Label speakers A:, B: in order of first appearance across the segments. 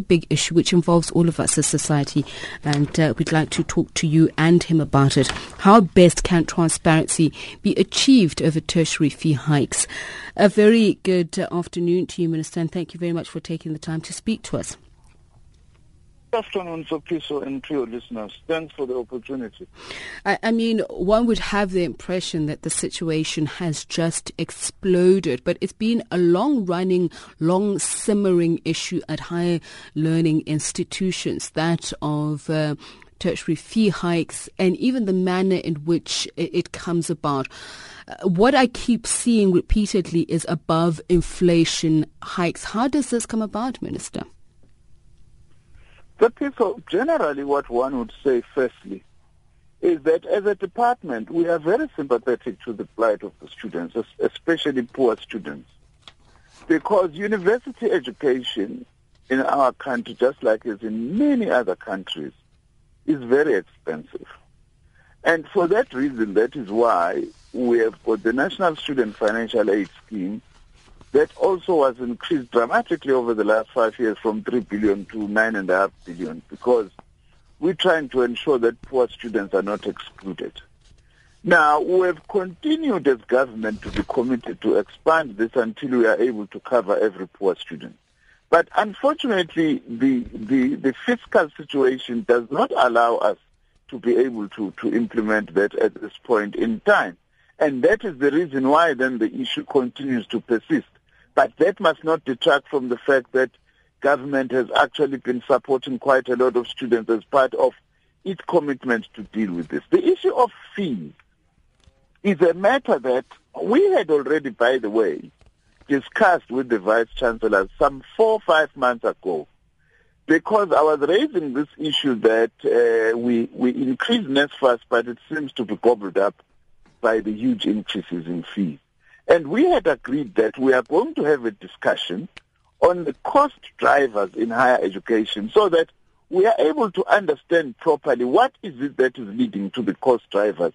A: big issue which involves all of us as society, and uh, we'd like to talk to you and him about it. How best can transparency be achieved over tertiary fee hikes? A very good uh, afternoon to you, Minister, and thank you very much for taking the time to speak to us.
B: Afternoon, Sopiso, and to your listeners. Thanks for the opportunity.
A: I, I, mean, one would have the impression that the situation has just exploded, but it's been a long-running, long-simmering issue at higher learning institutions, that of uh, tertiary fee hikes and even the manner in which it, it comes about. Uh, what I keep seeing repeatedly is above inflation hikes. How does this come about, Minister?
B: But people, generally what one would say firstly is that as a department, we are very sympathetic to the plight of the students, especially poor students. Because university education in our country, just like it is in many other countries, is very expensive. And for that reason, that is why we have got the National Student Financial Aid Scheme, that also was increased dramatically over the last five years from 3 billion to 9.5 billion because we're trying to ensure that poor students are not excluded. Now, we have continued as government to be committed to expand this until we are able to cover every poor student. But unfortunately, the, the, the fiscal situation does not allow us to be able to, to implement that at this point in time. And that is the reason why then the issue continues to persist. But that must not detract from the fact that government has actually been supporting quite a lot of students as part of its commitment to deal with this. The issue of fees is a matter that we had already, by the way, discussed with the Vice Chancellor some four or five months ago because I was raising this issue that uh, we, we increase NSFAS, but it seems to be gobbled up by the huge increases in fees. And we had agreed that we are going to have a discussion on the cost drivers in higher education so that we are able to understand properly what is it that is leading to the cost drivers.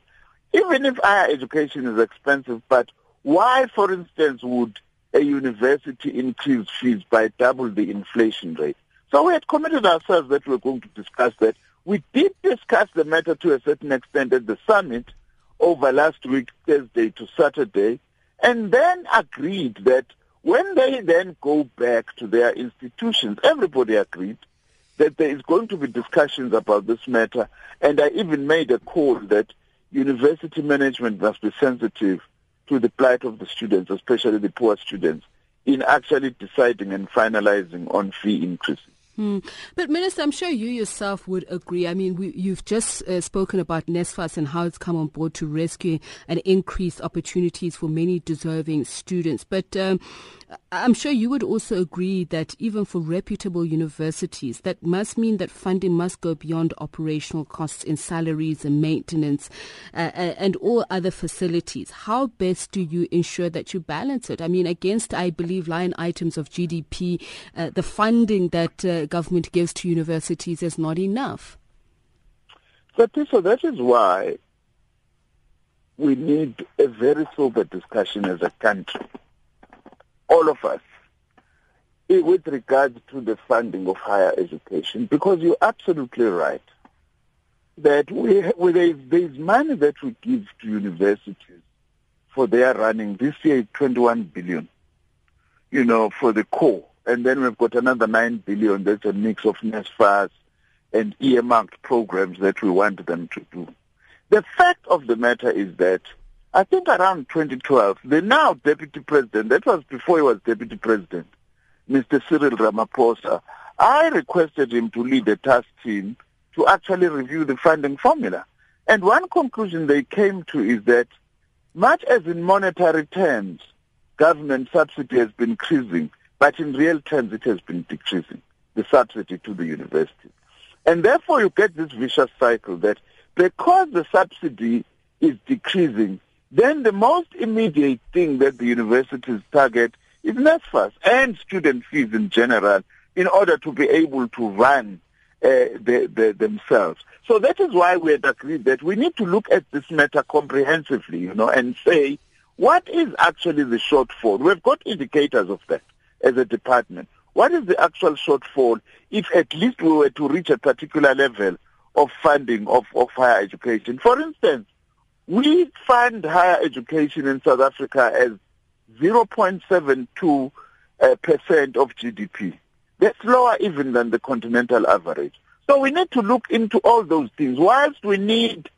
B: Even if higher education is expensive, but why, for instance, would a university increase fees by double the inflation rate? So we had committed ourselves that we were going to discuss that. We did discuss the matter to a certain extent at the summit over last week, Thursday to Saturday, and then agreed that when they then go back to their institutions, everybody agreed that there is going to be discussions about this matter, and I even made a call that university management must be sensitive to the plight of the students, especially the poor students, in actually deciding and finalizing on fee increases.
A: Hmm. But Minister, I'm sure you yourself would agree. I mean, we, you've just uh, spoken about NSFAS and how it's come on board to rescue and increase opportunities for many deserving students. But um, I'm sure you would also agree that even for reputable universities, that must mean that funding must go beyond operational costs in salaries and maintenance uh, uh and all other facilities. How best do you ensure that you balance it? I mean, against, I believe, line items of GDP, uh, the funding that uh, government gives to universities is not enough.
B: But so that is why we need a very sober discussion as a country, all of us, eh, with regard to the funding of higher education, because you're absolutely right that we, we there's money that we give to universities for their running. This year, 21 billion, you know, for the core. And then we've got another 9 billion that's a mix of NSFAS and earmarked programs that we want them to do. The fact of the matter is that I think around 2012, the now deputy president, that was before he was deputy president, Mr. Cyril Ramaphosa, I requested him to lead a task team to actually review the funding formula. And one conclusion they came to is that much as in monetary terms, government subsidy has been increasing, but in real terms it has been decreasing, the subsidy to the university. And therefore you get this vicious cycle that because the subsidy is decreasing, then the most immediate thing that the universities target is NSFAS and student fees in general in order to be able to run uh, the, the, themselves. So that is why we had agreed that we need to look at this matter comprehensively, you know, and say, what is actually the shortfall? We've got indicators of that as a department. what is the actual shortfall if at least we were to reach a particular level of funding of, of higher education. For instance, we fund higher education in South Africa as 0.72 uh, percent of GDP. That's lower even than the continental average. So we need to look into all those things. Whilst we need,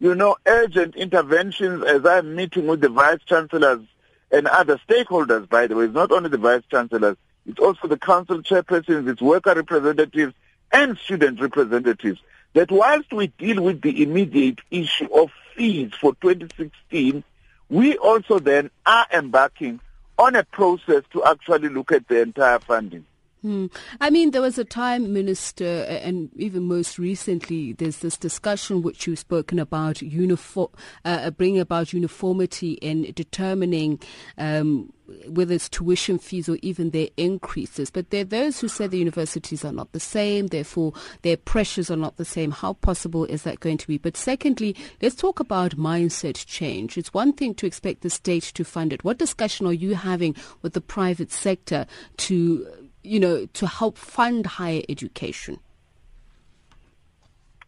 B: you know, urgent interventions as I'm meeting with the vice chancellors and other stakeholders, by the way, it's not only the vice chancellors, it's also the council chairpersons, it's worker representatives and student representatives, that whilst we deal with the immediate issue of fees for 2016, we also then are embarking on a process to actually look at the entire funding.
A: Hmm. I mean, there was a time, Minister, and even most recently, there's this discussion which you've spoken about, uniform, uh, bringing about uniformity in determining um, whether it's tuition fees or even their increases. But there are those who say the universities are not the same, therefore their pressures are not the same. How possible is that going to be? But secondly, let's talk about mindset change. It's one thing to expect the state to fund it. What discussion are you having with the private sector to you know, to help fund higher education?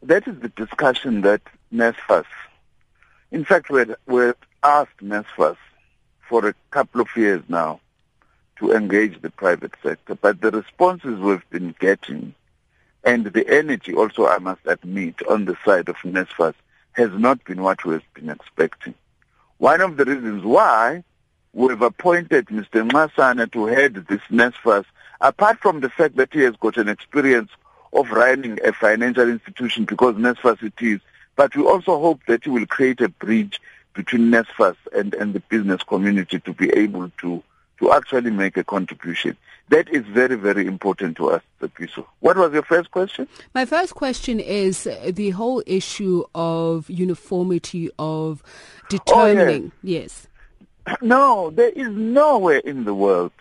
B: That is the discussion that NSFAS, in fact, we we asked NSFAS for a couple of years now to engage the private sector, but the responses we've been getting and the energy also, I must admit, on the side of NSFAS has not been what we've been expecting. One of the reasons why we've appointed Mr. Nxasana to head this NSFAS apart from the fact that he has got an experience of running a financial institution because NSFAS it is, but we also hope that he will create a bridge between NSFAS and, and the business community to be able to, to actually make a contribution. That is very, very important to us, Tsepiso. What was your first question?
A: My first question is uh, the whole issue of uniformity of determining. Oh, yes.
B: yes. No, there is nowhere in the world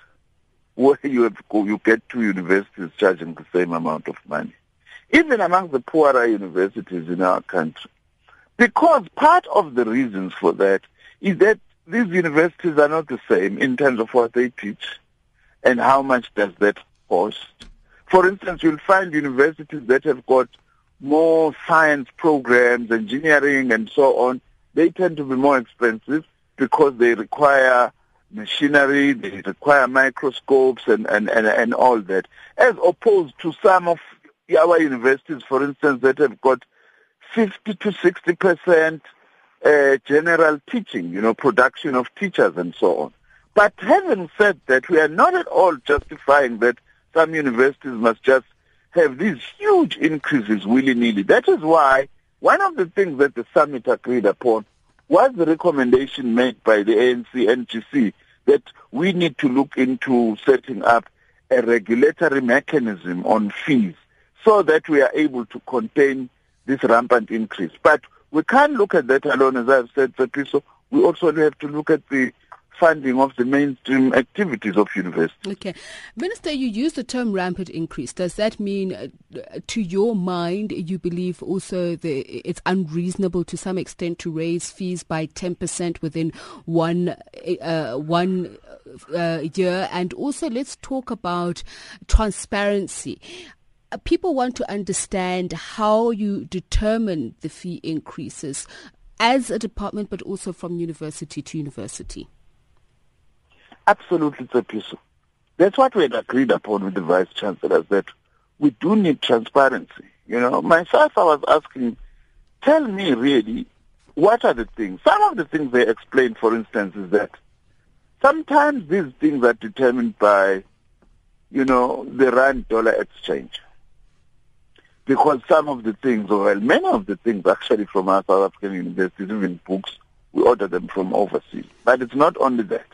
B: where you have, you get two universities charging the same amount of money, even among the poorer universities in our country. Because part of the reasons for that is that these universities are not the same in terms of what they teach and how much does that cost. For instance, you'll find universities that have got more science programs, engineering and so on. They tend to be more expensive because they require machinery, they require microscopes and, and, and, and all that, as opposed to some of our universities, for instance, that have got 50 to 60 percent uh, general teaching, you know, production of teachers and so on. But having said that, we are not at all justifying that some universities must just have these huge increases willy-nilly. That is why one of the things that the summit agreed upon was the recommendation made by the ANC NGC that we need to look into setting up a regulatory mechanism on fees so that we are able to contain this rampant increase. But we can't look at that alone, as I've said, Tsepiso. We also have to look at the funding of the mainstream activities of universities.
A: Okay. Minister, you use the term rampant increase. Does that mean, uh, to your mind, you believe also that it's unreasonable to some extent to raise fees by 10% within one, uh, one uh, year? And also, let's talk about transparency uh, people want to understand how you determine the fee increases as a department, but also from university to university.
B: Absolutely, Tsepiso. That's what we had agreed upon with the Vice Chancellor, that we do need transparency. You know, myself, I was asking, tell me really, what are the things? Some of the things they explained, for instance, is that sometimes these things are determined by, you know, the rand dollar exchange. Because some of the things, or well, many of the things actually from our South African universities, even books, we order them from overseas. But it's not only that.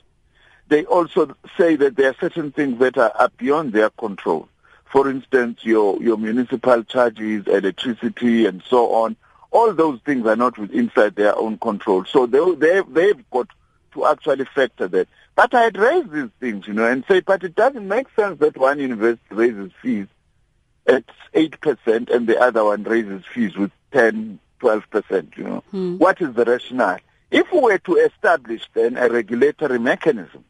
B: They also say that there are certain things that are, are beyond their control. For instance, your, your municipal charges, electricity, and so on. All those things are not inside their own control. So they, they, they've got to actually factor that. But I had raised these things, you know, and say, but it doesn't make sense that one university raises fees at 8% and the other one raises fees with 10, 12%, you know. Hmm. What is the rationale? If we were to establish then a regulatory mechanism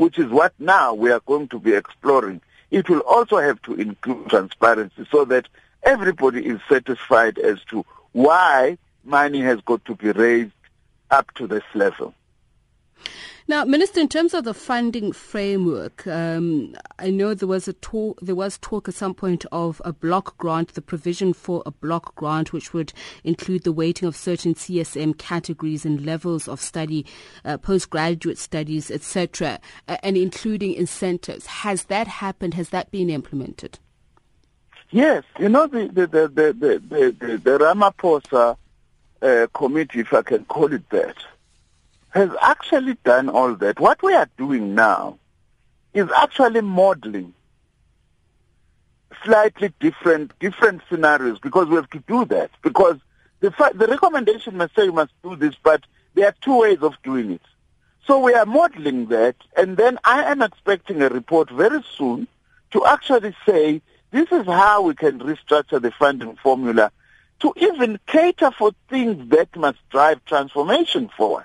B: which is what now we are going to be exploring it will also have to include transparency so that everybody is satisfied as to why money has got to be raised up to this level.
A: Now, Minister, in terms of the funding framework, um, I know there was a talk, there was talk at some point of a block grant, the provision for a block grant, which would include the weighting of certain CSM categories and levels of study, uh, postgraduate studies, etc., uh, and including incentives. Has that happened? Has that been implemented?
B: Yes, you know the the the the the, the, the Ramaphosa uh, committee, if I can call it that has actually done all that. What we are doing now is actually modeling slightly different different scenarios because we have to do that. Because the the recommendation must say you must do this but there are two ways of doing it. So we are modeling that and then i am expecting a report very soon to actually say this is how we can restructure the funding formula to even cater for things that must drive transformation forward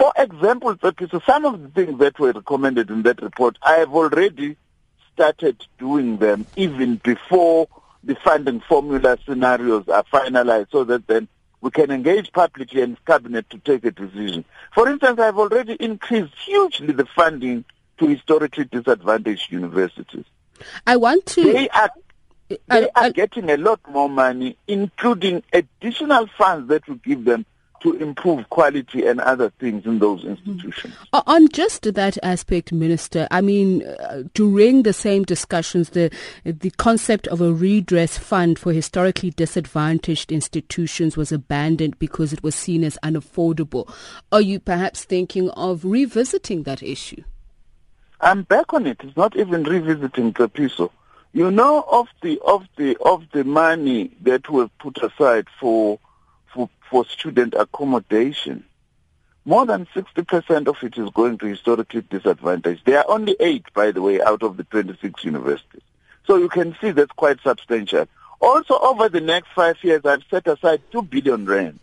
B: for example, so some of the things that were recommended in that report, I have already started doing them even before the funding formula scenarios are finalized so that then we can engage publicly and cabinet to take a decision. For instance, I've already increased hugely the funding to historically disadvantaged universities.
A: I want to...
B: They are, they are getting a lot more money, including additional funds that will give them to improve quality and other things in those institutions.
A: On just that aspect, Minister, I mean, uh, during the same discussions, the the concept of a redress fund for historically disadvantaged institutions was abandoned because it was seen as unaffordable. Are you perhaps thinking of revisiting that issue?
B: I'm back on it. It's not even revisiting Tshepiso. You know of the of the of the money that was put aside for for, student accommodation. More than 60% of it is going to historically disadvantaged. There are only eight, by the way, out of the 26 universities. So you can see that's quite substantial. Also, over the next five years, I've set aside 2 billion rand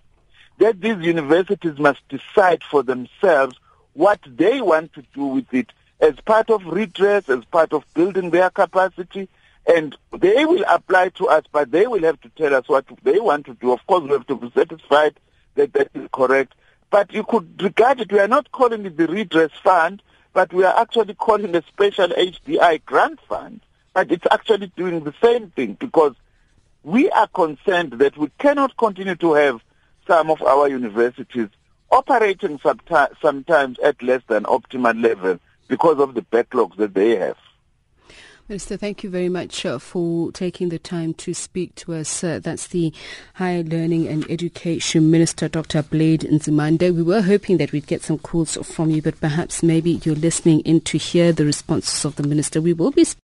B: that these universities must decide for themselves what they want to do with it as part of redress, as part of building their capacity, and they will apply to us, but they will have to tell us what they want to do. Of course, we have to be satisfied that that is correct. But you could regard it, we are not calling it the redress fund, but we are actually calling a special HDI grant fund. But it's actually doing the same thing because we are concerned that we cannot continue to have some of our universities operating sometimes at less than optimal level because of the backlogs that they have.
A: Minister, thank you very much uh, for taking the time to speak to us. Uh, that's the Higher Learning and Education Minister, Dr. Blade Nzimande. We were hoping that we'd get some calls from you, but perhaps maybe you're listening in to hear the responses of the Minister. We will be